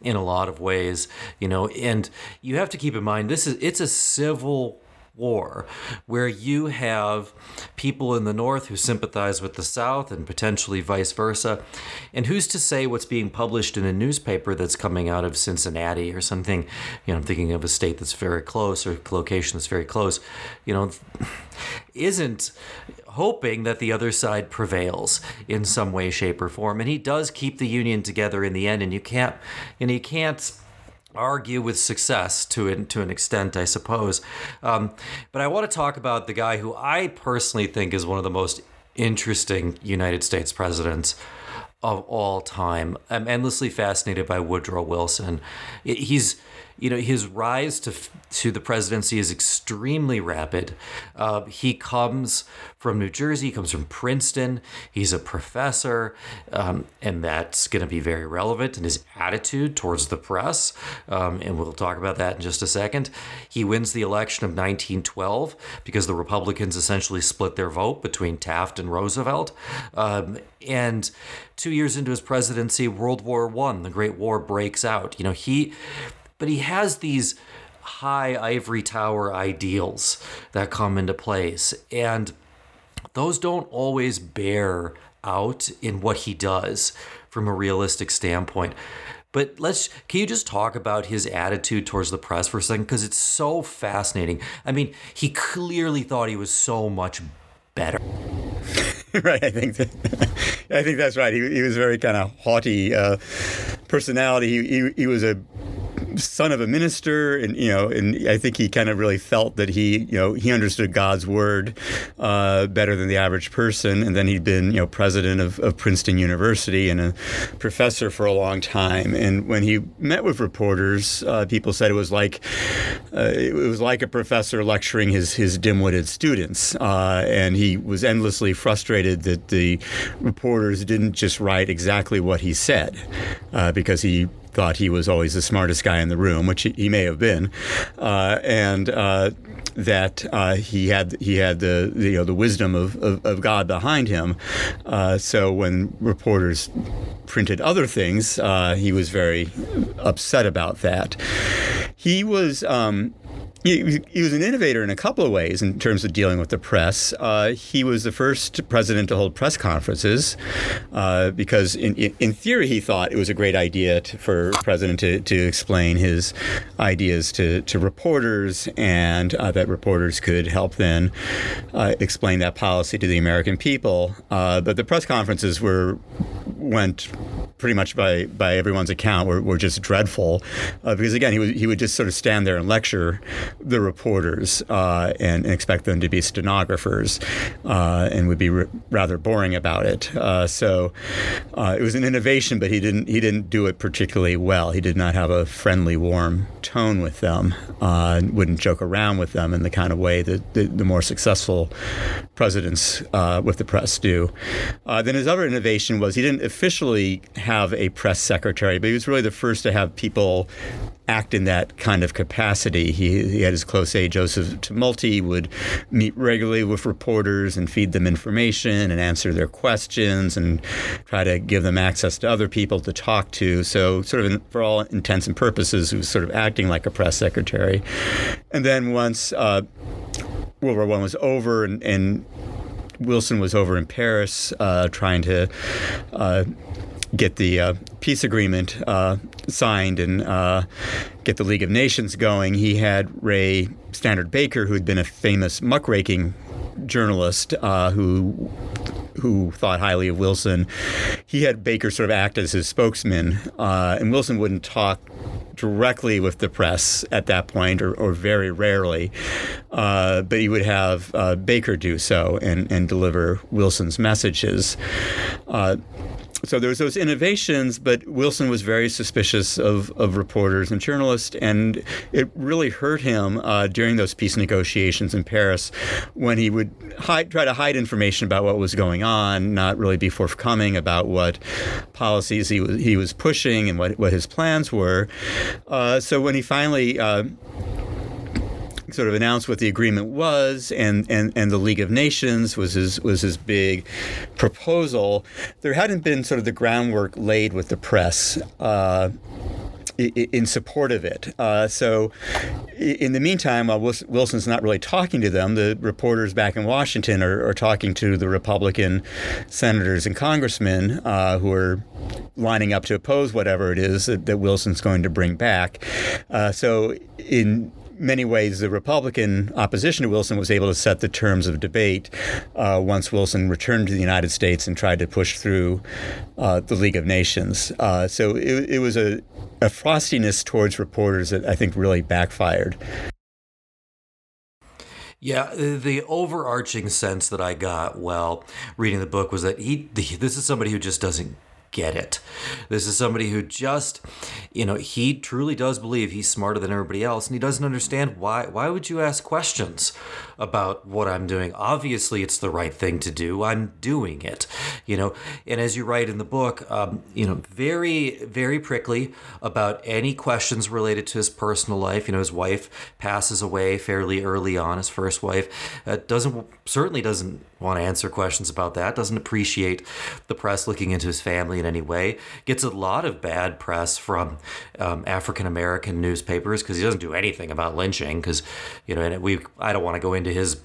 in a lot of ways. You know, and you have to keep in mind this is it's a civil war, where you have people in the North who sympathize with the South and potentially vice versa. And who's to say what's being published in a newspaper that's coming out of Cincinnati or something? You know, I'm thinking of a state that's very close or location that's very close, you know, isn't hoping that the other side prevails in some way, shape, or form. And he does keep the Union together in the end, and you can't, and he can't argue with success to an, to an extent, I suppose. Um, but I want to talk about the guy who I personally think is one of the most interesting United States presidents of all time. I'm endlessly fascinated by Woodrow Wilson. He's you know his rise to to the presidency is extremely rapid. Uh, he comes from New Jersey, he comes from Princeton. He's a professor, um, and that's going to be very relevant in his attitude towards the press. Um, and we'll talk about that in just a second. He wins the election of 1912 because the Republicans essentially split their vote between Taft and Roosevelt. Um, and two years into his presidency, World War One, the Great War breaks out. You know he but he has these high ivory tower ideals that come into place. And those don't always bear out in what he does from a realistic standpoint. But let's can you just talk about his attitude towards the press for a second? Because it's so fascinating. I mean, he clearly thought he was so much better. right, I think that, I think that's right. He, he was very kind of haughty uh, personality. He, he, he was a son of a minister, and you know, and I think he kind of really felt that he, you know, he understood God's word uh, better than the average person. And then he'd been, you know, president of, of, Princeton University and a professor for a long time. And when he met with reporters, uh, people said it was like uh, it was like a professor lecturing his his dim-witted students, uh, and he was endlessly frustrated that the reporters didn't just write exactly what he said, uh, because he thought he was always the smartest guy in the room, which he, may have been, uh, and uh, that uh, he had he had the, the, you know the wisdom of, of, of God behind him. Uh, so when reporters printed other things, uh, he was very upset about that. He was. Um, he, he, was an innovator in a couple of ways in terms of dealing with the press. Uh, he was the first president to hold press conferences uh, because, in, in, theory, he thought it was a great idea to, for a president to, to explain his ideas to, to reporters and uh, that reporters could help then uh, explain that policy to the American people. Uh, but the press conferences were went pretty much by, by everyone's account were, were just dreadful uh, because again he would he would just sort of stand there and lecture the reporters uh, and, expect them to be stenographers uh, and would be re- rather boring about it. Uh, so uh, it was an innovation, but he didn't he didn't do it particularly well. He did not have a friendly, warm tone with them. Uh, wouldn't joke around with them in the kind of way that the, the more successful presidents uh, with the press do. then his other innovation was he didn't officially have a press secretary, but he was really the first to have people act in that kind of capacity. He, he had his close aide, Joseph Tumulty, would meet regularly with reporters and feed them information and answer their questions and try to give them access to other people to talk to. So, sort of, in, for all intents and purposes, he was sort of acting like a press secretary. And then once uh, World War One was over and, and Wilson was over in Paris uh, trying to uh, get the uh, peace agreement uh, signed and uh, get the League of Nations going, he had Ray Stannard Baker, who had been a famous muckraking journalist uh, who who thought highly of Wilson. He had Baker sort of act as his spokesman, uh, and Wilson wouldn't talk directly with the press at that point, or, or very rarely, uh, but he would have uh, Baker do so and, and deliver Wilson's messages. Uh, so there was those innovations, but Wilson was very suspicious of, of reporters and journalists, and it really hurt him uh, during those peace negotiations in Paris when he would hide, try to hide information about what was going on, not really be forthcoming about what policies he was, he was pushing and what, what his plans were. Uh, so when he finally uh, sort of announced what the agreement was, and, and, and the League of Nations was his was his big proposal. There hadn't been sort of the groundwork laid with the press. Uh, in support of it. Uh, so, in the meantime, while Wilson's not really talking to them, the reporters back in Washington are, are talking to the Republican senators and congressmen uh, who are lining up to oppose whatever it is that, that Wilson's going to bring back. Uh, so, in many ways, the Republican opposition to Wilson was able to set the terms of debate uh, once Wilson returned to the United States and tried to push through uh, the League of Nations. Uh, so it, it was a, a frostiness towards reporters that I think really backfired. Yeah, the overarching sense that I got while reading the book was that he, this is somebody who just doesn't get it. This is somebody who just, you know, he truly does believe he's smarter than everybody else, and he doesn't understand why. Why would you ask questions about what I'm doing? Obviously, it's the right thing to do. I'm doing it, you know. And as you write in the book, um, you know, very, very prickly about any questions related to his personal life. You know, his wife passes away fairly early on. His first wife uh, doesn't certainly doesn't want to answer questions about that. Doesn't appreciate the press looking into his family in any way. Gets a lot of bad press from um, African American newspapers because he doesn't do anything about lynching. Because you know, and we I don't want to go into his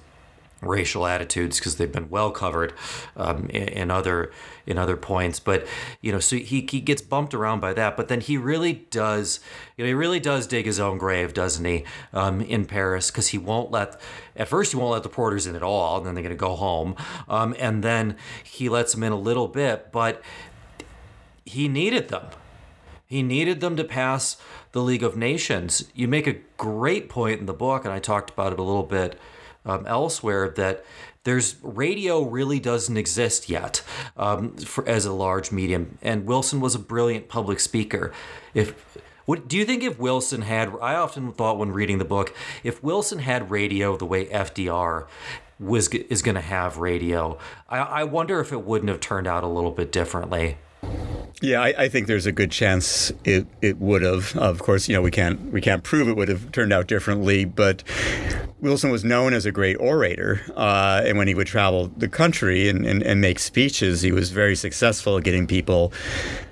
racial attitudes because they've been well covered um, in, in, other in other points. But you know so he, he gets bumped around by that but then he really does you know he really does dig his own grave doesn't he um, in paris? Because he won't let at first he won't let the porters in at all and then they're going to go home um, and then he lets them in a little bit but he needed them. He needed them to pass the league of nations. You make a great point in the book and i talked about it a little bit um, elsewhere that there's radio really doesn't exist yet um, for, as a large medium. And Wilson was a brilliant public speaker. If what, do you think if Wilson had? I often thought when reading the book, if Wilson had radio the way FDR was is going to have radio, I, I wonder if it wouldn't have turned out a little bit differently. Yeah, I, I, think there's a good chance it, it would have. Of course, you know we can't we can't prove it would have turned out differently, but Wilson was known as a great orator, uh, and when he would travel the country and, and, and, make speeches, he was very successful at getting people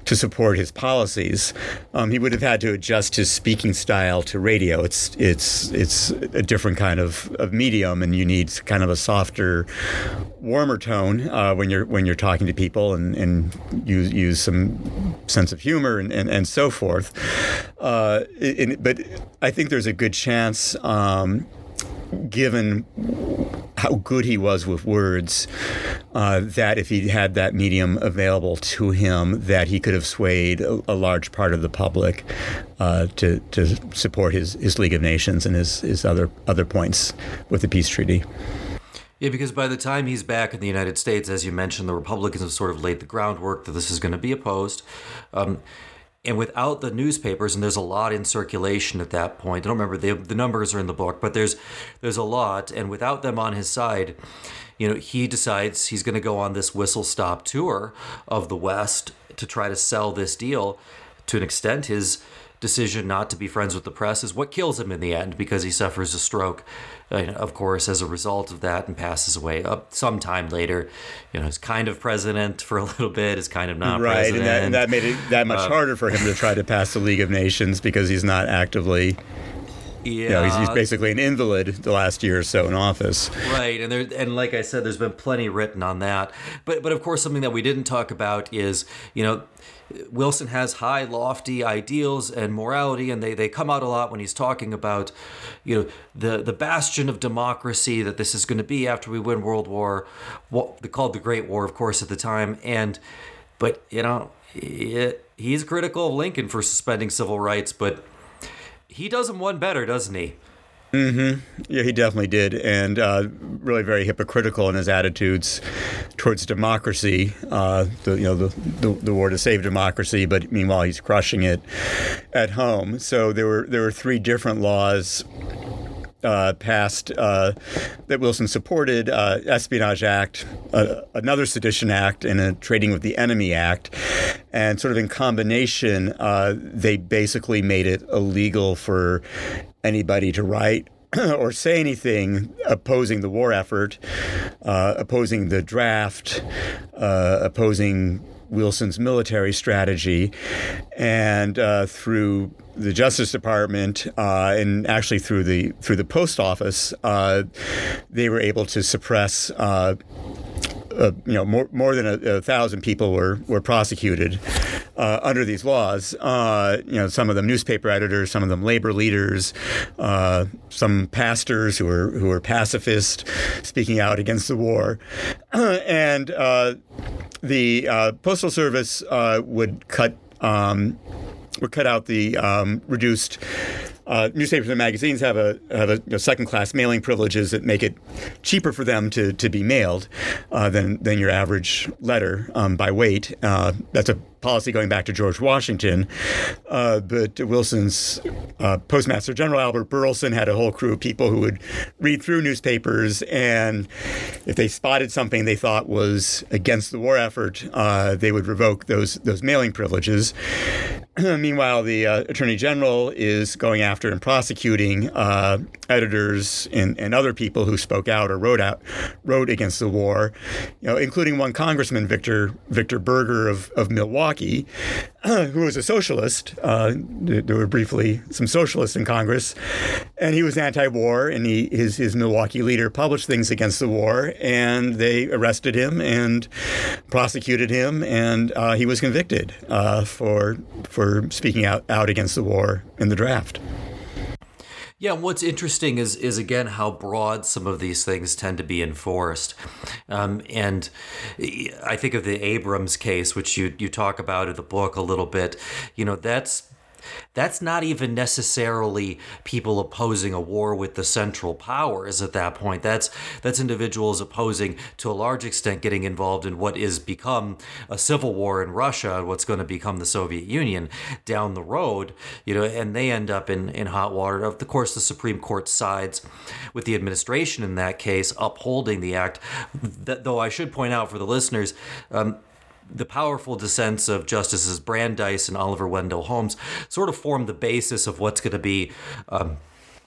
to support his policies. Um, he would have had to adjust his speaking style to radio. It's it's it's a different kind of, of medium, and you need kind of a softer, warmer tone uh, when you're when you're talking to people, and, and use use some sense of humor and, and, and so forth. Uh, but I think there's a good chance. Um, given how good he was with words, uh, that if he had that medium available to him, that he could have swayed a, a large part of the public uh, to to support his, his League of Nations and his, his other other points with the peace treaty. Yeah, because by the time he's back in the United States, as you mentioned, the Republicans have sort of laid the groundwork that this is going to be opposed. Um, and without the newspapers, and there's a lot in circulation at that point. I don't remember the the numbers are in the book, but there's there's a lot, and without them on his side, you know, he decides he's going to go on this whistle stop tour of the West to try to sell this deal. To an extent, his decision not to be friends with the press is what kills him in the end because he suffers a stroke, of course, as a result of that and passes away uh, sometime later. You know, he's kind of president for a little bit, is kind of not right, president. and that, and that made it that much uh, harder for him to try to pass the League of Nations because he's not actively. Yeah, you know, he's, he's, basically an invalid the last year or so in office. Right, and there, and like I said, there's been plenty written on that. But but of course, something that we didn't talk about is you know Wilson has high, lofty ideals and morality, and they, they come out a lot when he's talking about, you know, the, the bastion of democracy that this is going to be after we win World War, what they called the Great War, of course, at the time. And, but you know, it, he's critical of Lincoln for suspending civil rights, but he does him one better, doesn't he? Mm-hmm. Yeah, he definitely did, and uh, really very hypocritical in his attitudes towards democracy. Uh, the you know the, the, the war to save democracy, but meanwhile he's crushing it at home. So there were there were three different laws uh, passed uh, that Wilson supported uh, Espionage Act, uh, another Sedition Act, and a Trading with the Enemy Act. And sort of in combination, uh, they basically made it illegal for anybody to write or say anything opposing the war effort, uh, opposing the draft, opposing Wilson's military strategy, and uh, through the Justice Department uh, and actually through the through the post office, uh, they were able to suppress. Uh, you know, more more than a, a, thousand people were were prosecuted uh, under these laws. Uh, you know, some of them newspaper editors, some of them labor leaders, uh, some pastors who were who were pacifist, speaking out against the war, and uh, the uh, postal service would cut. Um, would cut out the um, reduced uh, newspapers and magazines have a have a you know, second class mailing privileges that make it cheaper for them to, to be mailed uh, than than your average letter um, by weight. Uh, that's a policy going back to George Washington. Uh, but Wilson's uh, Postmaster General Albert Burleson had a whole crew of people who would read through newspapers, and if they spotted something they thought was against the war effort, uh, they would revoke those those mailing privileges. Meanwhile, the uh, Attorney General is going after and prosecuting uh, editors and, and other people who spoke out or wrote out wrote against the war, you know, including one Congressman, Victor Victor Berger of, of Milwaukee, who was a socialist. Uh, there were briefly some socialists in Congress, and he was anti-war. And he, his his Milwaukee leader published things against the war, and they arrested him and prosecuted him, and uh, he was convicted uh, for for speaking out out against the war in the draft. Yeah, what's interesting is is again how broad some of these things tend to be enforced, um, and I think of the Abrams case, which you you talk about in the book a little bit. You know, that's that's not even necessarily people opposing a war with the Central Powers at that point. That's that's individuals opposing to a large extent getting involved in what is become a civil war in Russia, what's going to become the Soviet Union down the road, you know, and they end up in, in hot water. Of course, the Supreme Court sides with the administration in that case, upholding the act. That, though I should point out for the listeners, um, the powerful dissents of Justices Brandeis and Oliver Wendell Holmes sort of form the basis of what's going to be um,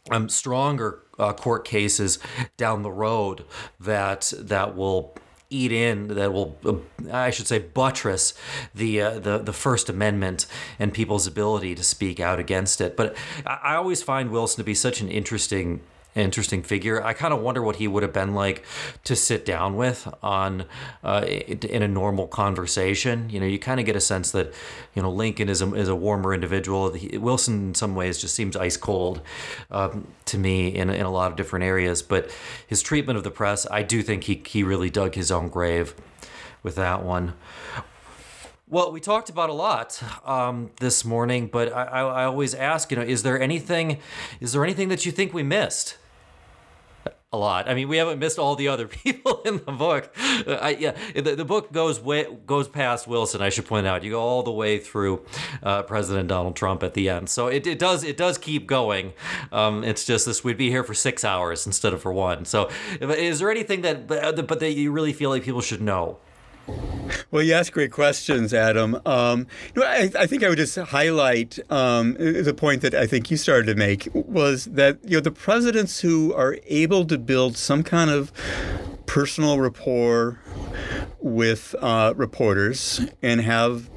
um, stronger uh, court cases down the road that that will eat in that will uh, I should say buttress the uh, the the First Amendment and people's ability to speak out against it. But I, I always find Wilson to be such an interesting interesting figure. I kind of wonder what he would have been like to sit down with on uh, in a normal conversation. You know, you kind of get a sense that you know Lincoln is a, is a warmer individual. Wilson, in some ways, just seems ice cold um, to me in in a lot of different areas. But his treatment of the press, I do think he he really dug his own grave with that one. Well, we talked about a lot um, this morning, but I, I, always ask, you know, is there anything, is there anything that you think we missed? A lot. I mean, we haven't missed all the other people in the book. Uh, I, yeah, the, the book goes way, goes past Wilson. I should point out, you go all the way through uh, President Donald Trump at the end. So it, it does it does keep going. Um, it's just this we'd be here for six hours instead of for one. So is there anything that but that you really feel like people should know? Well, you ask great questions, Adam. Um, you know, I, I, think I would just highlight um, the point that I think you started to make was that you know the presidents who are able to build some kind of personal rapport with uh, reporters and have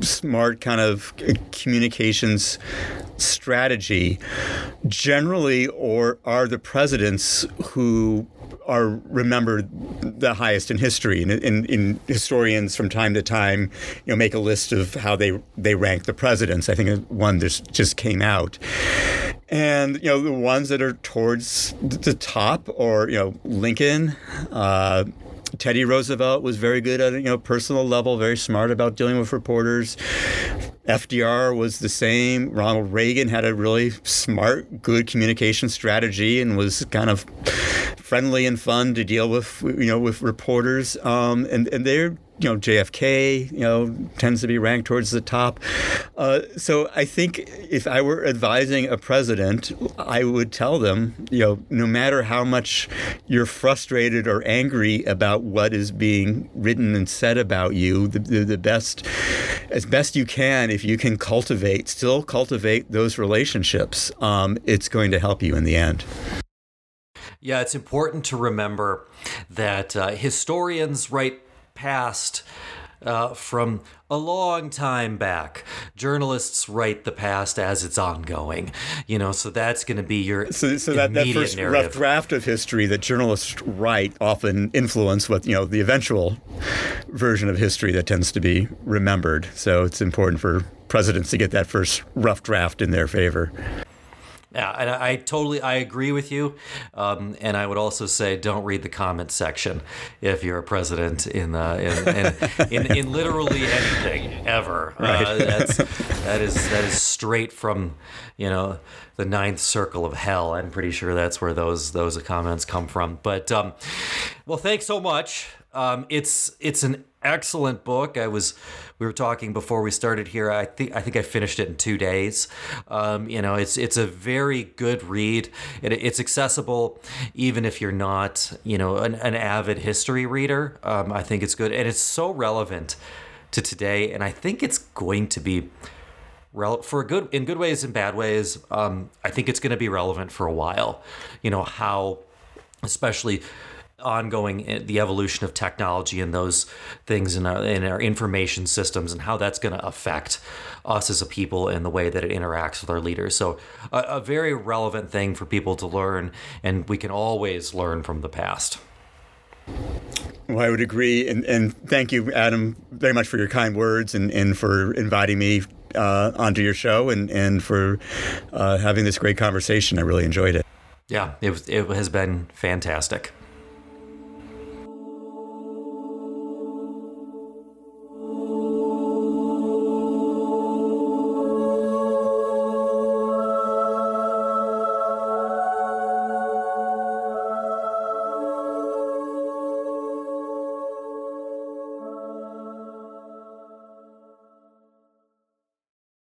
smart kind of communications strategy generally or are the presidents who are remembered the highest in history. And, and, historians from time to time, you know, make a list of how they they rank the presidents. I think one just just came out, and you know the ones that are towards the top, or you know Lincoln. Uh, Teddy Roosevelt was very good at a you know personal level, very smart about dealing with reporters. FDR was the same. Ronald Reagan had a really smart, good communication strategy and was kind of friendly and fun to deal with, you know, with reporters. Um, and and they're you know JFK you know tends to be ranked towards the top. Uh, so I think if I were advising a president, I would tell them you know no matter how much you're frustrated or angry about what is being written and said about you, the, the, the best as best you can if you can cultivate still cultivate those relationships, um, it's going to help you in the end. Yeah, it's important to remember that uh, historians write past uh, from a long time back. Journalists write the past as it's ongoing, you know, so that's going to be your so, so that, that first narrative. rough draft of history that journalists write often influence what you know the eventual version of history that tends to be remembered. So it's important for presidents to get that first rough draft in their favor. Yeah, and I, I totally I agree with you, um, and I would also say don't read the comment section if you're a president in uh, in, in, in, in, literally anything ever. Uh, right. Uh, that's that is that is straight from you know the ninth circle of hell. I'm pretty sure that's where those those comments come from. But um, well, thanks so much. Um, it's it's an excellent book. I was we were talking before we started here. I think I think I finished it in two days. Um, you know, it's it's a very good read. It, it's accessible even if you're not you know an, an avid history reader. Um, I think it's good and it's so relevant to today. And I think it's going to be rel- for good in good ways and bad ways. Um, I think it's going to be relevant for a while. You know how, especially ongoing eh, the evolution of technology and those things in our, in our information systems and how that's going to affect us as a people and the way that it interacts with our leaders. So a, a very relevant thing for people to learn, and we can always learn from the past. Well, I would agree. And, and thank you, Adam, very much for your kind words and, and for inviting me uh, onto your show and, and for uh, having this great conversation. I really enjoyed it. Yeah, it, it has been fantastic.